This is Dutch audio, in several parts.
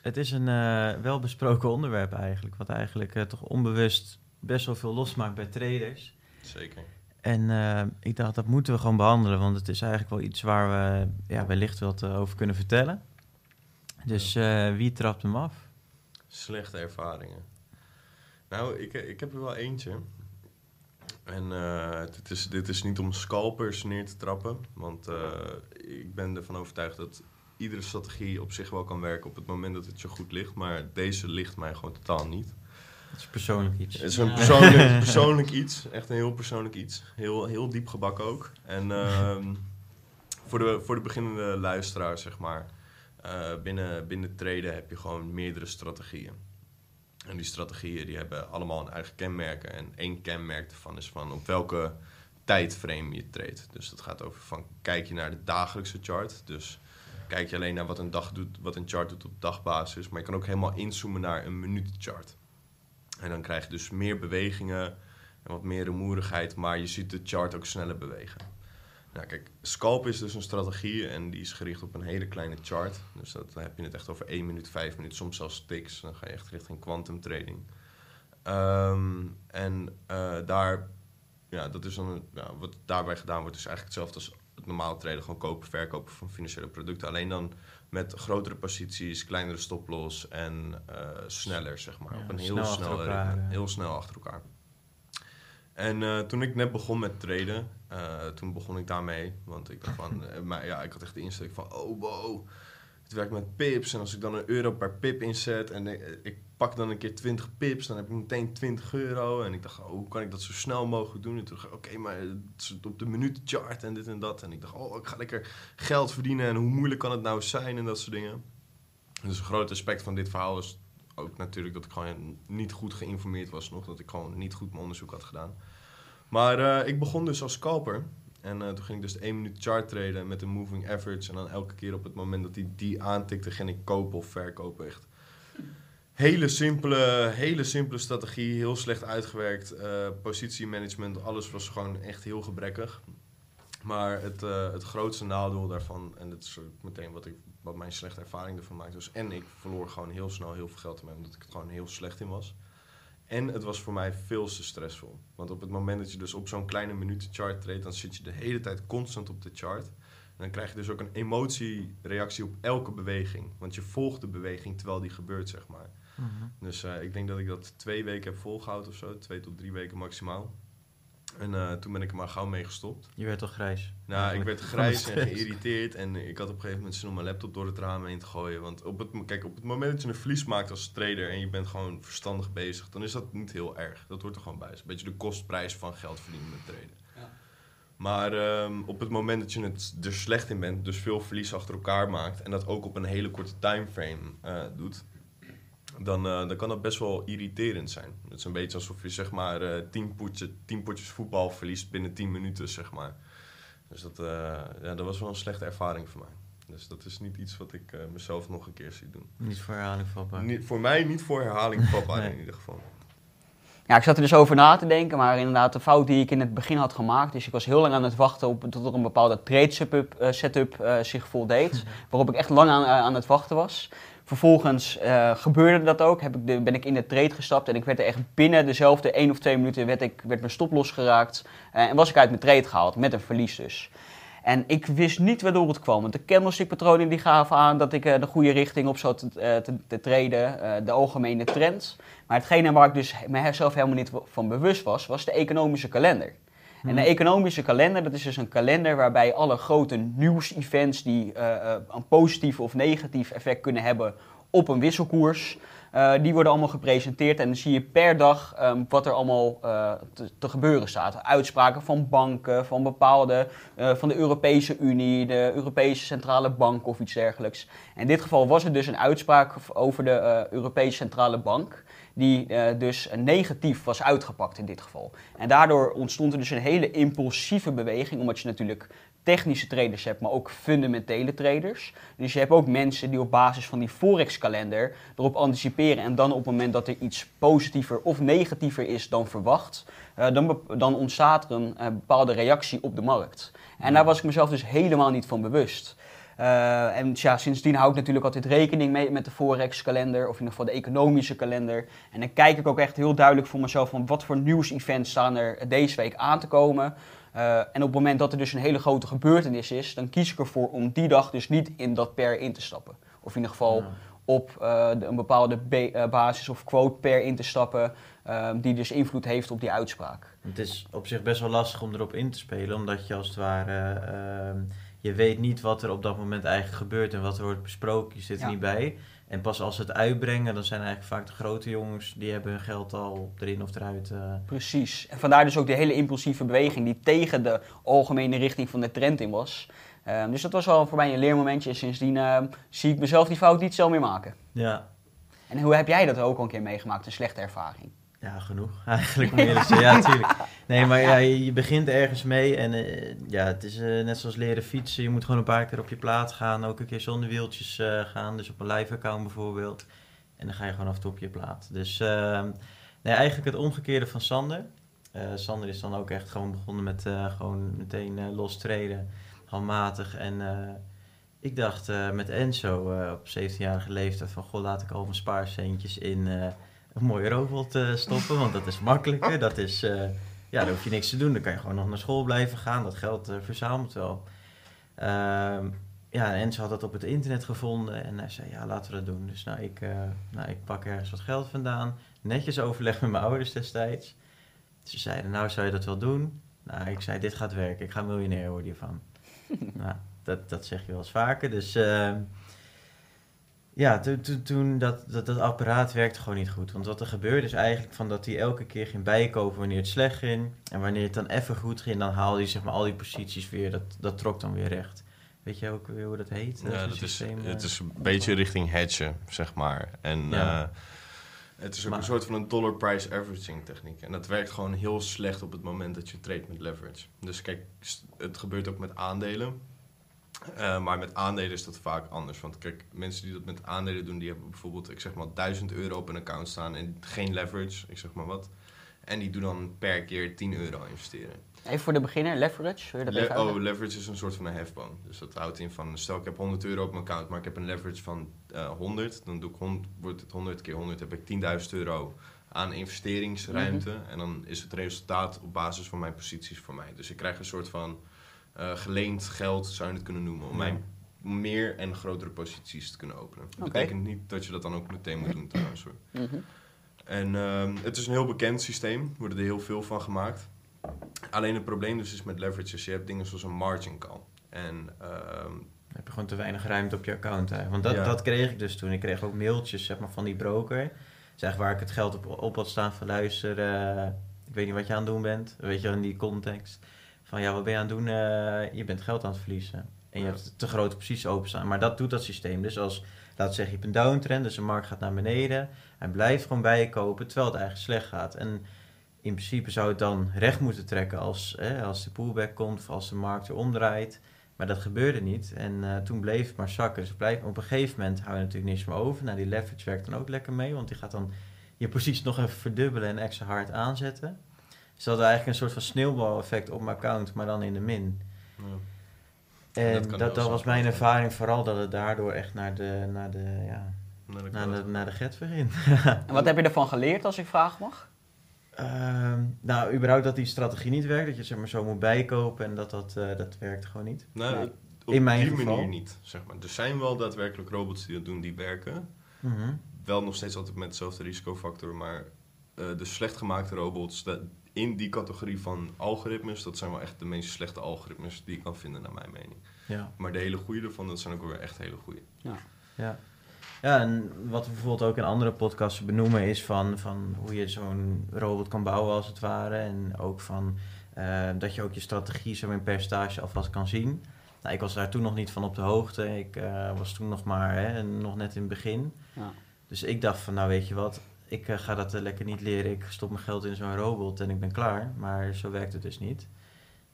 Het is een uh, welbesproken onderwerp eigenlijk, wat eigenlijk uh, toch onbewust best wel veel losmaakt bij traders. Zeker. En uh, ik dacht, dat moeten we gewoon behandelen, want het is eigenlijk wel iets waar we ja, wellicht wat over kunnen vertellen. Dus wie trapt hem af? Slechte ervaringen. Nou, ik, ik heb er wel eentje. En dit, is, dit is niet om scalpers neer te trappen, want ik ben ervan overtuigd dat iedere strategie op zich wel kan werken op het moment dat het je goed ligt. Maar deze ligt mij gewoon totaal niet. Het is persoonlijk iets. Het is een persoonlijk, persoonlijk iets. Echt een heel persoonlijk iets. Heel, heel diep gebak ook. En uh, voor, de, voor de beginnende luisteraar, zeg maar. Uh, binnen, binnen traden heb je gewoon meerdere strategieën. En die strategieën die hebben allemaal een eigen kenmerken. En één kenmerk ervan is van op welke tijdframe je treedt. Dus dat gaat over van kijk je naar de dagelijkse chart. Dus kijk je alleen naar wat een, dag doet, wat een chart doet op dagbasis. Maar je kan ook helemaal inzoomen naar een minutenchart. En dan krijg je dus meer bewegingen en wat meer rumoerigheid, maar je ziet de chart ook sneller bewegen. Nou, kijk, scalp is dus een strategie en die is gericht op een hele kleine chart. Dus dat, dan heb je het echt over 1 minuut, 5 minuten, soms zelfs ticks. Dan ga je echt richting quantum trading. Um, en uh, daar, ja, dat is dan, wat daarbij gedaan wordt, is eigenlijk hetzelfde als het normale traden, gewoon kopen, verkopen van financiële producten. Alleen dan met grotere posities, kleinere stoploss en uh, sneller, zeg maar. Ja, op een heel snel elkaar, heel snel achter elkaar. En uh, toen ik net begon met traden, uh, toen begon ik daarmee. Want ik dacht van, maar ja, ik had echt de insteek van, oh wow, het werkt met pips. En als ik dan een euro per pip inzet en ik, ik pak dan een keer 20 pips, dan heb ik meteen 20 euro. En ik dacht, oh, hoe kan ik dat zo snel mogelijk doen? En toen dacht ik, oké, maar op de minuutchart en dit en dat. En ik dacht, oh, ik ga lekker geld verdienen en hoe moeilijk kan het nou zijn en dat soort dingen. Dus een groot aspect van dit verhaal is ook natuurlijk dat ik gewoon niet goed geïnformeerd was nog. Dat ik gewoon niet goed mijn onderzoek had gedaan. Maar uh, ik begon dus als scalper. En uh, toen ging ik dus 1 minuut chart traden met een moving average. En dan elke keer op het moment dat hij die, aantikte, ging ik kopen of verkopen. Echt hele simpele, hele simpele strategie, heel slecht uitgewerkt. Uh, positiemanagement, alles was gewoon echt heel gebrekkig. Maar het, uh, het grootste nadeel daarvan, en dat is meteen wat, ik, wat mijn slechte ervaring ervan maakt, dus en ik verloor gewoon heel snel heel veel geld ermee, omdat ik er gewoon heel slecht in was. En het was voor mij veel te stressvol. Want op het moment dat je dus op zo'n kleine minutenchart treedt, dan zit je de hele tijd constant op de chart. En dan krijg je dus ook een emotiereactie op elke beweging. Want je volgt de beweging terwijl die gebeurt, zeg maar. Mhm. Mm -hmm. Dus uh, ik denk dat ik dat twee weken heb volgehouden of zo. Twee tot drie weken maximaal. En uh, toen ben ik er maar gauw mee gestopt. Je werd toch grijs? Nou, Eigenlijk. ik werd grijs en geïrriteerd. En ik had op een gegeven moment zin om mijn laptop door het raam heen te gooien. Want op het, kijk, op het moment dat je een verlies maakt als trader... en je bent gewoon verstandig bezig... dan is dat niet heel erg. Dat hoort er gewoon bij. Het is een beetje de kostprijs van geld verdienen met traden. Ja. Maar um, op het moment dat je het er slecht in bent... dus veel verlies achter elkaar maakt... en dat ook op een hele korte timeframe uh, doet dan, uh, dan kan dat best wel irriterend zijn. Het is een beetje alsof je zeg maar uh, tien, potje, tien potjes voetbal verliest binnen tien minuten, zeg maar. Dus dat, uh, ja, dat was wel een slechte ervaring voor mij. Dus dat is niet iets wat ik mezelf nog een keer zie doen. Niet voor herhaling vatbaar? Niet, voor mij niet voor herhaling nee. in ieder geval. Ja, ik zat er dus over na te denken, maar inderdaad de fout die ik in het begin had gemaakt. Dus ik was heel lang aan het wachten op, tot er een bepaalde trade setup, setup zich voldeed. waarop ik echt lang aan, aan het wachten was. Vervolgens uh, gebeurde dat ook. Heb ik ben ik in de trade gestapt en ik werd er echt binnen dezelfde 1 of 2 minuten werd, ik, werd mijn stop losgeraakt. Uh, en was ik uit mijn trade gehaald, met een verlies dus. En ik wist niet waardoor het kwam. Want de candlestick-patronen die gaven aan dat ik uh, de goede richting op zat te, te, traden. de algemene trend. Maar hetgene waar ik dus mezelf helemaal niet van bewust was, was de economische kalender. En de economische kalender, dat is dus een kalender waarbij alle grote nieuws-events die uh, uh, een positief of negatief effect kunnen hebben op een wisselkoers, Eh, die worden allemaal gepresenteerd en dan zie je per dag ehm, wat er allemaal eh, te, te gebeuren staat. Uitspraken van banken, van bepaalde, eh, van de Europese Unie, de Europese Centrale Bank of iets dergelijks. En in dit geval was er dus een uitspraak over de eh, Europese Centrale Bank, die eh, dus negatief was uitgepakt in dit geval. En daardoor ontstond er dus een hele impulsieve beweging, omdat je natuurlijk technische traders hebt, maar ook fundamentele traders. Dus je hebt ook mensen die op basis van die Forex-kalender erop anticiperen. En dan op het moment dat er iets positiever of negatiever is dan verwacht, eh, dan, dan ontstaat er een eh, bepaalde reactie op de markt. En daar was ik mezelf dus helemaal niet van bewust. Eh, en ja, sindsdien hou ik natuurlijk altijd rekening mee met de Forex-kalender, of in ieder geval de economische kalender. En dan kijk ik ook echt heel duidelijk voor mezelf van wat voor nieuwsevents staan er deze week aan te komen. Eh, en op het moment dat er dus een hele grote gebeurtenis is, dan kies ik ervoor om die dag dus niet in dat pair in te stappen. Of in ieder geval Ja. op eh, de- een bepaalde ba- basis of quote pair in te stappen, die dus invloed heeft op die uitspraak. Het is op zich best wel lastig om erop in te spelen, omdat je als het ware, ehm, je weet niet wat er op dat moment eigenlijk gebeurt en wat er wordt besproken. Je zit er Ja. niet bij. En pas als ze het uitbrengen, dan zijn eigenlijk vaak de grote jongens, die hebben hun geld al erin of eruit. eh. Precies. En vandaar dus ook die hele impulsieve beweging die tegen de algemene richting van de trend in was. Eh, dus dat was wel voor mij een leermomentje. En sindsdien eh, zie ik mezelf die fout niet zo meer maken. Ja, En hoe heb jij dat ook al een keer meegemaakt? Een slechte ervaring? Ja, genoeg eigenlijk om eerlijk te zijn. Ja, natuurlijk. Nee, maar ja, je, begint ergens mee en eh, ja, het is eh, net zoals leren fietsen. Je moet gewoon een paar keer op je plaat gaan, ook een keer zonder wieltjes eh, gaan. Dus op een live account bijvoorbeeld. En dan ga je gewoon af en toe op je plaat. Dus eh, nee, eigenlijk het omgekeerde van Sander. Sander is dan ook echt gewoon begonnen met gewoon meteen los treden, handmatig. En ik dacht met Enzo op 17-jarige leeftijd van, goh, laat ik al mijn spaarcentjes in... een mooie robot eh, stoppen, want dat is makkelijker. Dat is, eh, ja, daar hoef je niks te doen. Dan kan je gewoon nog naar school blijven gaan. Dat geld eh, verzamelt wel. Ehm, ja, en ze had dat op het internet gevonden en hij zei, ja, laten we dat doen. Dus nou, ik, nou, ik pak ergens wat geld vandaan. Netjes overleg met mijn ouders destijds. Ze zeiden, nou, zou je dat wel doen? Nou, ik zei, dit gaat werken. Ik ga miljonair worden hiervan. nou, dat, dat zeg je wel eens vaker. Dus... ja, toen, toen, toen dat, dat, dat apparaat werkte gewoon niet goed. Want wat er gebeurde is eigenlijk van dat hij elke keer ging bijkopen wanneer het slecht ging. En wanneer het dan even goed ging, dan haalde hij zeg maar al die posities weer. Dat, dat trok dan weer recht. Weet je ook weer hoe dat heet? Ja, dat is, systeem, eh? het is een beetje richting hedgen, zeg maar. En Ja. eh, het is ook Maar- een soort van een dollar price averaging techniek. En dat werkt gewoon heel slecht op het moment dat je trade met leverage. Dus kijk, het gebeurt ook met aandelen. Eh, maar met aandelen is dat vaak anders. Want kijk, mensen die dat met aandelen doen, die hebben bijvoorbeeld, ik zeg maar, 1000 euro op een account staan en geen leverage, ik zeg maar wat. En die doen dan per keer 10 euro investeren. Even voor de beginner, leverage. Wil je dat Le- even oh, leverage is een soort van een hefboom. Dus dat houdt in van, stel ik heb 100 euro op mijn account, maar ik heb een leverage van eh 100. Dan doe ik 100, wordt het 100 keer 100, heb ik 10.000 euro aan investeringsruimte. Mhm. En dan is het resultaat op basis van mijn posities voor mij. Dus ik krijg een soort van eh, geleend geld, zou je het kunnen noemen, om mijn meer en grotere posities te kunnen openen. Dat betekent niet dat je dat dan ook meteen moet doen trouwens hoor. Mhm. En ehm, het is een heel bekend systeem, er worden er heel veel van gemaakt. Alleen het probleem dus is met leverage, is je hebt dingen zoals een margin call. En ehm, Dan heb je gewoon te weinig ruimte op je account. Hè? Want dat, Ja. dat kreeg ik dus toen. Ik kreeg ook mailtjes zeg maar, van die broker. Zeg waar ik het geld op, op had staan van luister, eh, ik weet niet wat je aan het doen bent. Weet je, in die context. Van ja, wat ben je aan het doen? Eh, je bent geld aan het verliezen. En je Ja. hebt te grote posities openstaan. Maar dat doet dat systeem. Dus als, we zeggen, je hebt een downtrend, dus de markt gaat naar beneden. Hij blijft gewoon bijkopen, terwijl het eigenlijk slecht gaat. En in principe zou het dan recht moeten trekken als, als de pullback komt of als de markt weer omdraait. Maar dat gebeurde niet. En eh, toen bleef het maar zakken. Dus op een gegeven moment hou je natuurlijk niks meer over. Nou, die leverage werkt dan ook lekker mee. Want die gaat dan je positie nog even verdubbelen en extra hard aanzetten. Dus dat had eigenlijk een soort van sneeuwbaleffect op mijn account, maar dan in de min. ja. En dat dat, was mijn ervaring vooral dat het daardoor echt naar de, naar de, ja, naar de, naar de get ging. En wat heb je ervan geleerd, als ik vragen mag? Ehm, nou, überhaupt dat die strategie niet werkt. Dat je zeg maar zo moet bijkopen en dat dat, eh, dat werkt gewoon niet. Nou, Ja. op- In mijn die geval. manier niet, zeg maar. Er zijn wel daadwerkelijk robots die dat doen, die werken. Mhm. Wel nog steeds altijd met dezelfde risicofactor, maar eh, de slecht gemaakte robots dat, in die categorie van algoritmes, dat zijn wel echt de meest slechte algoritmes die je kan vinden, naar mijn mening. Ja, Maar de hele goede ervan, dat zijn ook weer echt hele goede. ja. Ja, en wat we bijvoorbeeld ook in andere podcasts benoemen is van, van hoe je zo'n robot kan bouwen als het ware. En ook van eh, dat je ook je strategie zo in percentage alvast kan zien. Nou, ik was daar toen nog niet van op de hoogte. Ik eh, was toen nog maar hè, nog net in het begin. Ja. Dus ik dacht van nou weet je wat, ik eh, ga dat eh, lekker niet leren. Ik stop mijn geld in zo'n robot en ik ben klaar. Maar zo werkt het dus niet.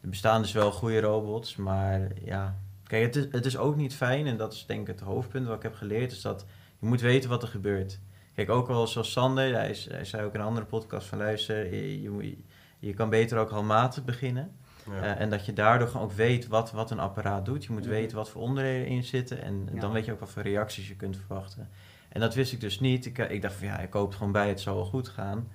Er bestaan dus wel goede robots, maar ja... Kijk, het is, het is ook niet fijn en dat is denk ik het hoofdpunt wat ik heb geleerd. Is dat je moet weten wat er gebeurt. Kijk, ook al zoals Sander, hij, is- hij zei ook in een andere podcast van luister, je, je, kan beter ook handmatig beginnen. Ja. Eh, en dat je daardoor gewoon ook weet wat, wat een apparaat doet. Je moet Mhm. weten wat voor onderdelen in zitten. En Ja. dan weet je ook wat voor reacties je kunt verwachten. En dat wist ik dus niet. Ik, eh, ik dacht van ja, ik koop het gewoon bij, het zal wel goed gaan.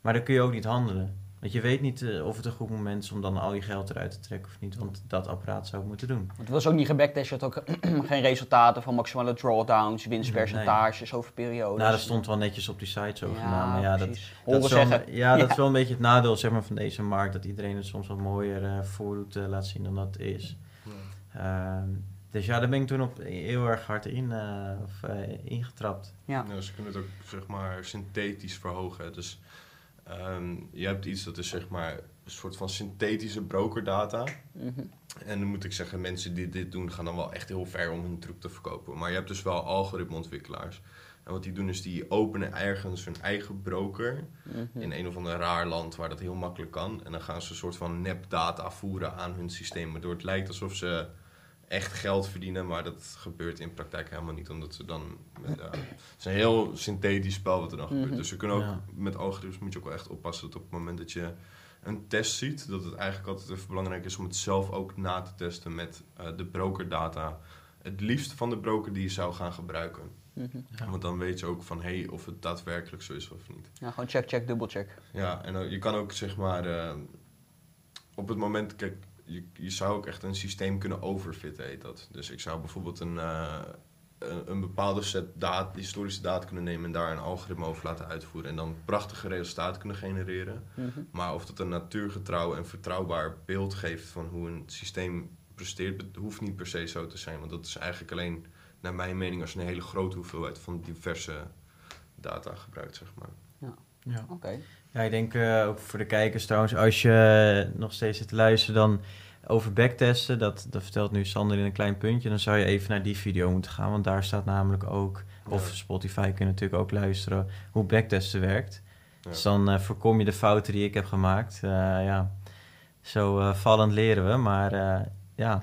Maar dan kun je ook niet handelen. Want je weet niet eh, of het een goed moment is om dan al je geld eruit te trekken of niet. Want dat apparaat zou het moeten doen. Want het was ook niet gebacktest, je had ook geen resultaten van maximale drawdowns, winstpercentages over periodes. Nou, dat stond wel netjes op die site zo gedaan. Maar ja, dat, is wel, ja, dat Ja. is wel een beetje het nadeel zeg maar, van deze markt. Dat iedereen het soms wat mooier eh voordoet laat zien dan dat het is. Ehm, dus ja, daar ben ik toen op heel erg hard in, eh, of, eh, ingetrapt. Ja. Ja, ze kunnen het ook zeg maar synthetisch verhogen. Dus ehm, je hebt iets dat is zeg maar een soort van synthetische brokerdata. Mhm. En dan moet ik zeggen, mensen die dit doen gaan dan wel echt heel ver om hun truc te verkopen. Maar je hebt dus wel algoritmeontwikkelaars. En wat die doen is die openen ergens hun eigen broker Mhm. in een of ander raar land waar dat heel makkelijk kan. En dan gaan ze een soort van nepdata voeren aan hun systeem. Waardoor het lijkt alsof ze echt geld verdienen, maar dat gebeurt in praktijk helemaal niet. Omdat ze dan... met- het is een heel synthetisch spel wat er dan gebeurt. Mhm. Dus ze kunnen ook, Ja. met algoritmes moet je ook wel echt oppassen dat op het moment dat je een test ziet, dat het eigenlijk altijd even belangrijk is om het zelf ook na te testen met eh, de brokerdata. Het liefst van de broker die je zou gaan gebruiken. Mhm. Ja. Want dan weet je ook van, hé, hey, of het daadwerkelijk zo is of niet. Ja, gewoon check, check, dubbel check. Ja, en je kan ook zeg maar eh, op het moment, kijk, je, je zou ook echt een systeem kunnen overfitten, heet dat. Dus ik zou bijvoorbeeld een, eh, een, een bepaalde set data, historische data kunnen nemen en daar een algoritme over laten uitvoeren. En dan prachtige resultaten kunnen genereren. Mhm. Maar of dat een natuurgetrouw en vertrouwbaar beeld geeft van hoe een systeem presteert, hoeft niet per se zo te zijn. Want dat is eigenlijk alleen, naar mijn mening, als je een hele grote hoeveelheid van diverse data gebruikt, zeg maar. Ja. Oké. Ja, ik denk eh, ook voor de kijkers trouwens, als je nog steeds zit te luisteren, dan over backtesten, dat, dat vertelt nu Sander in een klein puntje, dan zou je even naar die video moeten gaan, want daar staat namelijk ook, of Ja. Spotify kun je natuurlijk ook luisteren, hoe backtesten werkt. Ja. Dus dan eh, voorkom je de fouten die ik heb gemaakt. Eh, ja, zo eh, vallend leren we, maar eh, ja. Ja.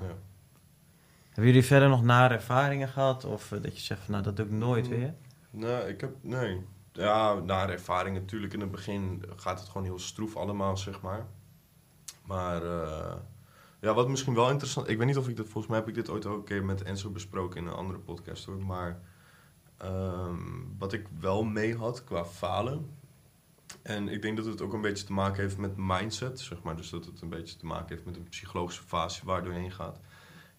Hebben jullie verder nog nare ervaringen gehad? Of eh, dat je zegt van nou, dat doe ik nooit Mm. weer? Nee, ik heb, nee. Ja, na de ervaring natuurlijk. In het begin gaat het gewoon heel stroef allemaal, zeg maar. Maar eh, ja, wat misschien wel interessant... Ik weet niet of ik dat... Volgens mij heb ik dit ooit ook een keer met Enzo besproken in een andere podcast, hoor. Maar ehm, wat ik wel mee had qua falen... En ik denk dat het ook een beetje te maken heeft met mindset, zeg maar. Dus dat het een beetje te maken heeft met een psychologische fase waar doorheen gaat.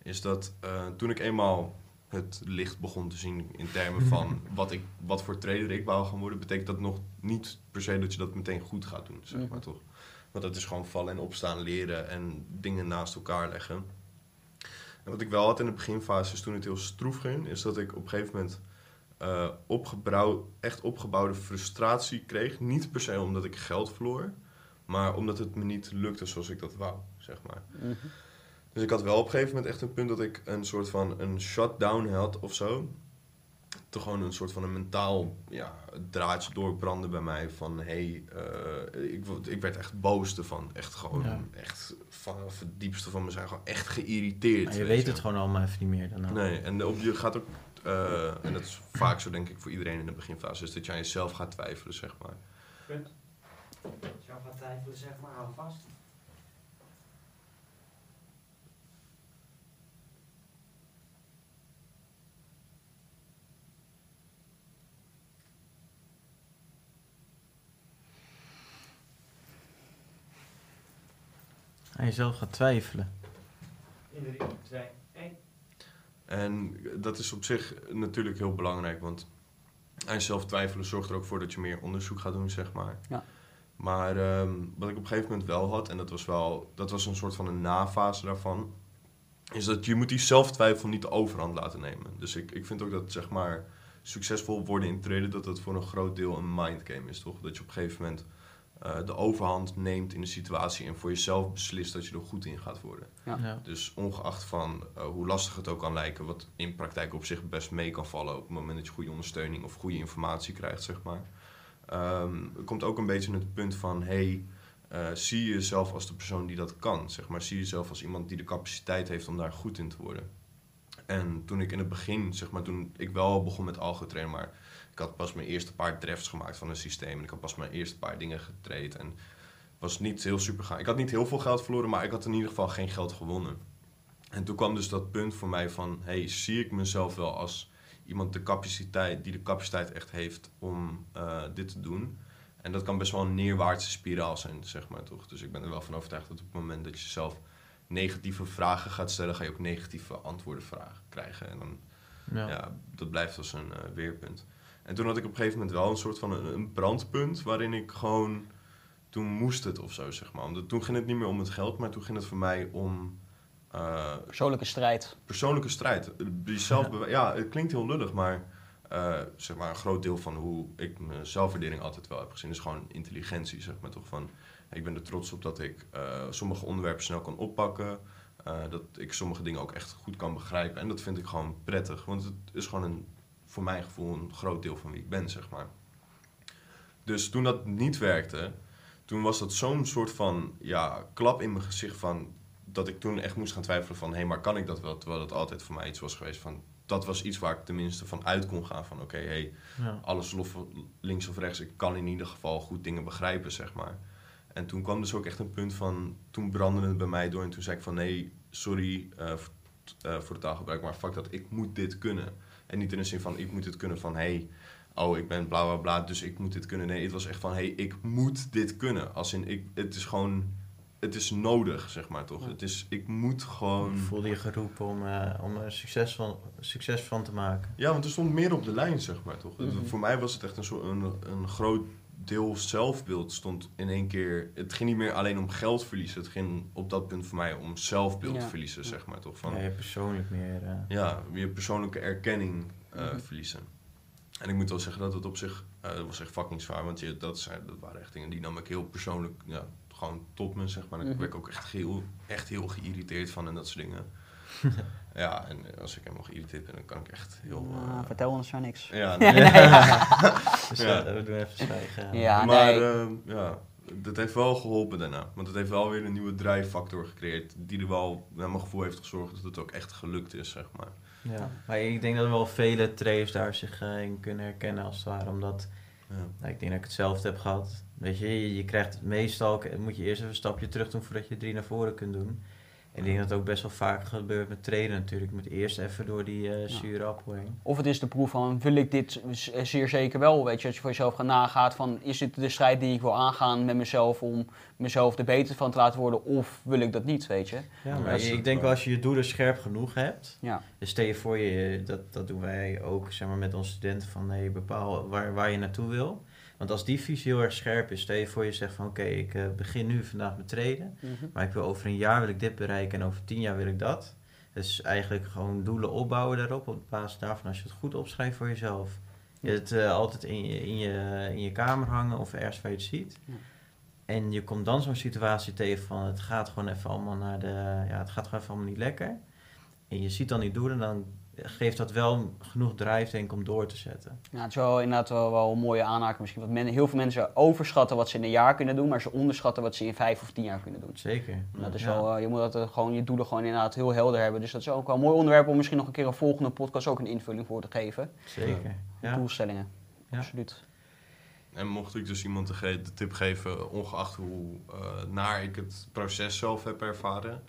Is dat eh, toen ik eenmaal het licht begon te zien in termen van wat, ik, wat voor trader ik wou gaan worden, betekent dat nog niet per se dat je dat meteen goed gaat doen, zeg Mhm. maar toch? Want dat is gewoon vallen en opstaan, leren en dingen naast elkaar leggen. En wat ik wel had in de beginfase, is toen het heel stroef ging, is dat ik op een gegeven moment eh, opgebouw, echt opgebouwde frustratie kreeg. Niet per se omdat ik geld verloor, maar omdat het me niet lukte zoals ik dat wou, zeg maar. Mhm. Dus ik had wel op een gegeven moment echt een punt dat ik een soort van een shutdown had of zo. Toch gewoon een soort van een mentaal ja, draadje doorbranden bij mij van hé, hey, eh, ik, ik werd echt boos ervan. Echt gewoon, Ja. echt vanaf het diepste van me zijn gewoon echt geïrriteerd. Maar je weet weet het gewoon allemaal even niet meer daarna. Nee, en op, je gaat ook, eh, en dat is vaak zo denk ik voor iedereen in de beginfase, is dat je aan jezelf gaat twijfelen, zeg maar. Punt. Als je al gaat twijfelen, zeg maar, hou vast. Aan jezelf gaat twijfelen. In 3, 2, 1. En dat is op zich natuurlijk heel belangrijk, want aan jezelf twijfelen zorgt er ook voor dat je meer onderzoek gaat doen, zeg maar. Ja. Maar ehm, wat ik op een gegeven moment wel had, en dat was wel, dat was een soort van een nafase daarvan, is dat je moet die zelftwijfel niet de overhand laten nemen. Dus ik, ik vind ook dat, zeg maar, succesvol worden in traden, dat dat voor een groot deel een mindgame is, toch? Dat je op een gegeven moment eh, de overhand neemt in de situatie en voor jezelf beslist dat je er goed in gaat worden. Ja. Ja. Dus ongeacht van eh, hoe lastig het ook kan lijken, wat in praktijk op zich best mee kan vallen op het moment dat je goede ondersteuning of goede informatie krijgt, zeg maar. Ehm, er komt ook een beetje het punt van, hey, eh, zie je jezelf als de persoon die dat kan, zeg maar. Zie je jezelf als iemand die de capaciteit heeft om daar goed in te worden. En toen ik in het begin, zeg maar, toen ik wel begon met algo trainen, maar ik had pas mijn eerste paar drafts gemaakt van een systeem en ik had pas mijn eerste paar dingen getraind en was niet heel super gaan. Ik had niet heel veel geld verloren, maar ik had in ieder geval geen geld gewonnen. En toen kwam dus dat punt voor mij van, hey, zie ik mezelf wel als iemand de capaciteit, die de capaciteit echt heeft om eh, dit te doen. En dat kan best wel een neerwaartse spiraal zijn, zeg maar toch. Dus ik ben er wel van overtuigd dat op het moment dat je zelf negatieve vragen gaat stellen, ga je ook negatieve antwoorden vragen krijgen. En dan Ja. ja. dat blijft als een eh, weerpunt. En toen had ik op een gegeven moment wel een soort van een, een brandpunt waarin ik gewoon, toen moest het of zo, zeg maar. Omdat toen ging het niet meer om het geld, maar toen ging het voor mij om eh, Persoonlijke strijd. persoonlijke strijd. Jezelf ja, het klinkt heel lullig, maar, eh, zeg maar een groot deel van hoe ik mijn zelfwaardering altijd wel heb gezien is gewoon intelligentie, zeg maar toch van. Ik ben er trots op dat ik eh, sommige onderwerpen snel kan oppakken. dat ik sommige dingen ook echt goed kan begrijpen. En dat vind ik gewoon prettig. Want het is gewoon een, voor mijn gevoel een groot deel van wie ik ben, zeg maar. Dus toen dat niet werkte, toen was dat zo'n soort van ja, klap in mijn gezicht van dat ik toen echt moest gaan twijfelen van hé, hey, maar kan ik dat wel? Terwijl dat altijd voor mij iets was geweest van dat was iets waar ik tenminste van uit kon gaan van oké, hey, Ja. alles lof, links of rechts, ik kan in ieder geval goed dingen begrijpen, zeg maar. En toen kwam dus ook echt een punt van, toen brandde het bij mij door en toen zei ik van nee, sorry eh, voor, eh, voor het taalgebruik, maar fuck dat, ik moet dit kunnen. En niet in de zin van ik moet dit kunnen van hey, oh ik ben bla bla bla, dus ik moet dit kunnen. Nee, het was echt van hey, ik moet dit kunnen. Als in, ik, het is gewoon, het is nodig, zeg maar toch. Ja. Het is, ik moet gewoon... Voelde je geroepen om, eh, om er succes van, succes van te maken? Ja, want er stond meer op de lijn, zeg maar, toch? Mhm. Voor mij was het echt een, soort, een, een groot deel zelfbeeld stond in één keer... Het ging niet meer alleen om geld verliezen. Het ging op dat punt voor mij om zelfbeeld Ja. verliezen, Ja. zeg maar, toch? Van, Ja, je persoonlijk meer. eh, ja, je persoonlijke erkenning eh, Mhm. verliezen. En ik moet wel zeggen dat het op zich... eh, dat was echt fucking zwaar, want je, dat, zijn, dat waren echt dingen die nam ik heel persoonlijk... Ja, gewoon tot me, zeg maar. Ik Mhm. werd ook echt heel, echt heel geïrriteerd van en dat soort dingen. ja, en als ik helemaal geïrriteerd ben, dan kan ik echt heel... Eh, vertel ons maar niks. ja, Nee, nee. nee. Ja. ja. we doen even zwijgen. Ja, maar nee. eh, ja, dat heeft wel geholpen daarna. Want het heeft wel weer een nieuwe drijffactor gecreëerd. Die er wel, naar mijn gevoel, heeft gezorgd dat het ook echt gelukt is, zeg maar. Ja, maar ik denk dat wel vele trainers daar zich eh, in kunnen herkennen als het ware. Omdat, Ja. nou, ik denk dat ik hetzelfde heb gehad. Weet je, je, je krijgt meestal, moet je eerst even een stapje terug doen voordat je drie naar voren kunt doen. En ik denk dat het ook best wel vaak gebeurt met trainen natuurlijk. Je moet eerst even door die eh zure appel heen. Of het is de proef van, wil ik dit z- zeer zeker wel? Weet je, dat je voor jezelf gaat nagaat van, is dit de strijd die ik wil aangaan met mezelf om mezelf er beter van te laten worden? Of wil ik dat niet, weet je? Ja, maar ik denk wel. als je je doelen scherp genoeg hebt. Ja. Dus stel je voor je, dat, dat doen wij ook zeg maar, met onze studenten, van nee, bepaal waar, waar je naartoe wil. Want als die visie heel erg scherp is, stel je voor je zegt van oké, ik eh, begin nu vandaag met trainen. Maar ik wil over een jaar wil ik dit bereiken en over tien jaar wil ik dat. Dus eigenlijk gewoon doelen opbouwen daarop, op basis daarvan als je het goed opschrijft voor jezelf. Je het eh, altijd in je, in, je, in je kamer hangen of ergens waar je het ziet. Ja. En je komt dan zo'n situatie tegen van het gaat gewoon even allemaal naar de, ja, het gaat gewoon even allemaal niet lekker. En je ziet dan die doelen, dan geeft dat wel genoeg drive denk ik om door te zetten. Ja, het is wel inderdaad wel, wel een mooie aanhaking misschien. Want men, heel veel mensen overschatten wat ze in een jaar kunnen doen, maar ze onderschatten wat ze in vijf of tien jaar kunnen doen. Zeker. En Dat is Ja. wel, eh, je moet dat eh, gewoon, je doelen gewoon inderdaad heel helder hebben. Dus dat is ook wel een mooi onderwerp om misschien nog een keer een volgende podcast ook een invulling voor te geven. Zeker. Ja. Doelstellingen. Ja. Absoluut. En mocht ik dus iemand de, ge- de tip geven, ongeacht hoe eh, naar ik het proces zelf heb ervaren,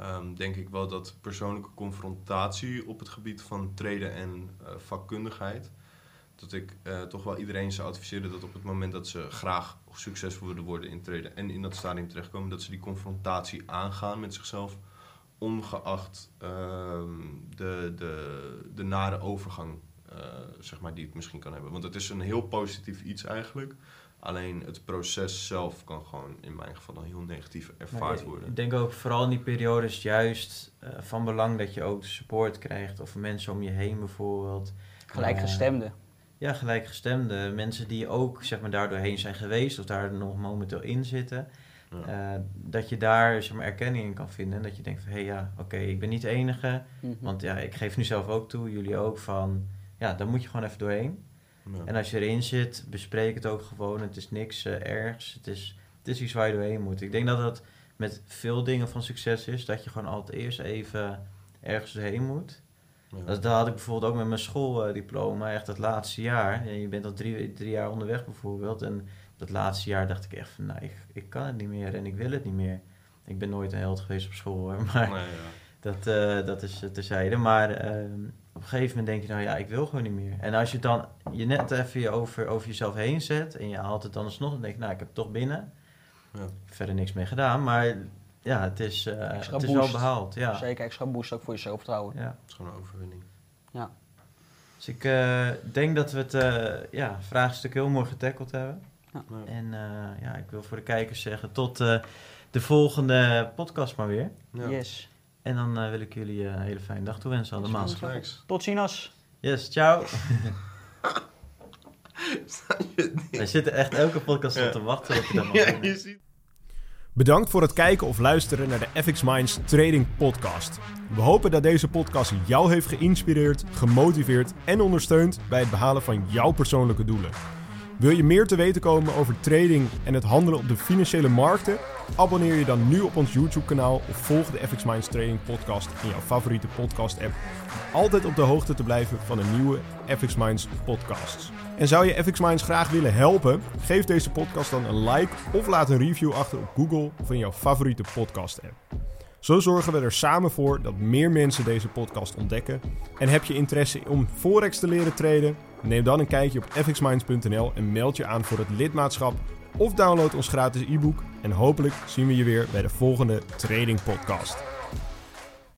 ehm, denk ik wel dat persoonlijke confrontatie op het gebied van treden en eh, vakkundigheid, dat ik eh, toch wel iedereen zou adviseren dat op het moment dat ze graag succesvol willen worden in treden en in dat stadium terechtkomen, dat ze die confrontatie aangaan met zichzelf, ongeacht ehm, de, de, de nare overgang eh, zeg maar, die het misschien kan hebben. Want het is een heel positief iets eigenlijk. Alleen het proces zelf kan gewoon in mijn geval dan heel negatief ervaard worden. Ik denk ook vooral in die periode is het juist eh, van belang dat je ook support krijgt. Of mensen om je heen bijvoorbeeld. Gelijkgestemde. Ja, gelijkgestemde. Mensen die ook zeg maar, daardoor heen zijn geweest of daar nog momenteel in zitten. Ja. Eh, dat je daar zeg maar, erkenning in kan vinden. En dat je denkt van, hé hey, ja, oké, ik ben niet de enige. Mhm. Want ja, ik geef nu zelf ook toe, jullie ook, van... Ja, daar moet je gewoon even doorheen. Ja. En als je erin zit, bespreek het ook gewoon. Het is niks eh, ergs. Het is, het is iets waar je doorheen moet. Ik denk dat dat met veel dingen van succes is. Dat je gewoon altijd eerst even ergens doorheen moet. Ja. Dat, dat had ik bijvoorbeeld ook met mijn schooldiploma. Echt het laatste jaar. Ja, je bent al drie, drie jaar onderweg bijvoorbeeld. En dat laatste jaar dacht ik echt van... Nou, ik, ik kan het niet meer en ik wil het niet meer. Ik ben nooit een held geweest op school hoor. Maar Nee, ja. dat, eh, dat is eh, terzijde. Maar ehm, op een gegeven moment denk je, nou ja, ik wil gewoon niet meer. En als je dan je net even je over, over jezelf heen zet en je haalt het dan alsnog, dan denk je, nou, ik heb het toch binnen. Ja. Verder niks mee gedaan, maar ja, het is, eh, Extra het is wel boost. behaald. Ja. Zeker extra boost ook voor je zelfvertrouwen. Ja. Het is gewoon een overwinning. Dus ik eh, denk dat we het eh, ja, vraagstuk heel mooi getackled hebben. Ja. En eh, ja, ik wil voor de kijkers zeggen, tot eh, de volgende podcast maar weer. Ja. Yes. En dan eh, wil ik jullie eh, een hele fijne dag toewensen allemaal. Tot ziens. Yes, ciao. Wij zitten echt elke podcast op te wachten op je dan Ja, je ziet Bedankt voor het kijken of luisteren naar de FX Minds Trading Podcast. We hopen dat deze podcast jou heeft geïnspireerd, gemotiveerd en ondersteund bij het behalen van jouw persoonlijke doelen. Wil je meer te weten komen over trading en het handelen op de financiële markten? Abonneer je dan nu op ons YouTube-kanaal of volg de FX Minds Trading Podcast in jouw favoriete podcast-app. Om altijd op de hoogte te blijven van de nieuwe FX Minds podcasts. En zou je FX Minds graag willen helpen? Geef deze podcast dan een like of laat een review achter op Google of in jouw favoriete podcast-app. Zo zorgen we er samen voor dat meer mensen deze podcast ontdekken. En heb je interesse om Forex te leren traden? Neem dan een kijkje op fxminds.nl en meld je aan voor het lidmaatschap. Of download ons gratis e-book. En hopelijk zien we je weer bij de volgende Trading Podcast.